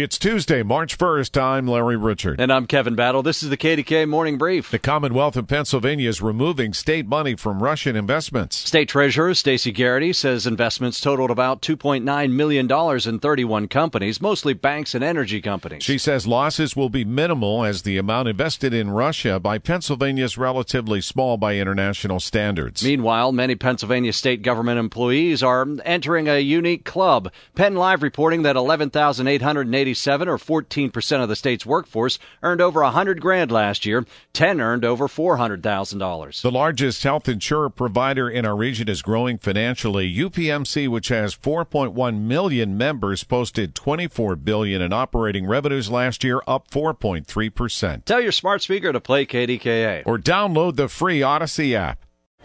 It's Tuesday, March 1st. I'm Larry Richert. And I'm Kevin Battle. This is the KDK Morning Brief. The Commonwealth of Pennsylvania is removing state money from Russian investments. State Treasurer Stacy Garrity says investments totaled about $2.9 million in 31 companies, mostly banks and energy companies. She says losses will be minimal as the amount invested in Russia by Pennsylvania is relatively small by international standards. Meanwhile, many Pennsylvania state government employees are entering a unique club. Penn Live reporting that 11,880 87 or 14% of the state's workforce earned over 100 grand last year. 10 earned over $400,000. The largest health insurer provider in our region is growing financially. UPMC, which has 4.1 million members, posted 24 billion in operating revenues last year, up 4.3%. Tell your smart speaker to play KDKA or download the free Odyssey app.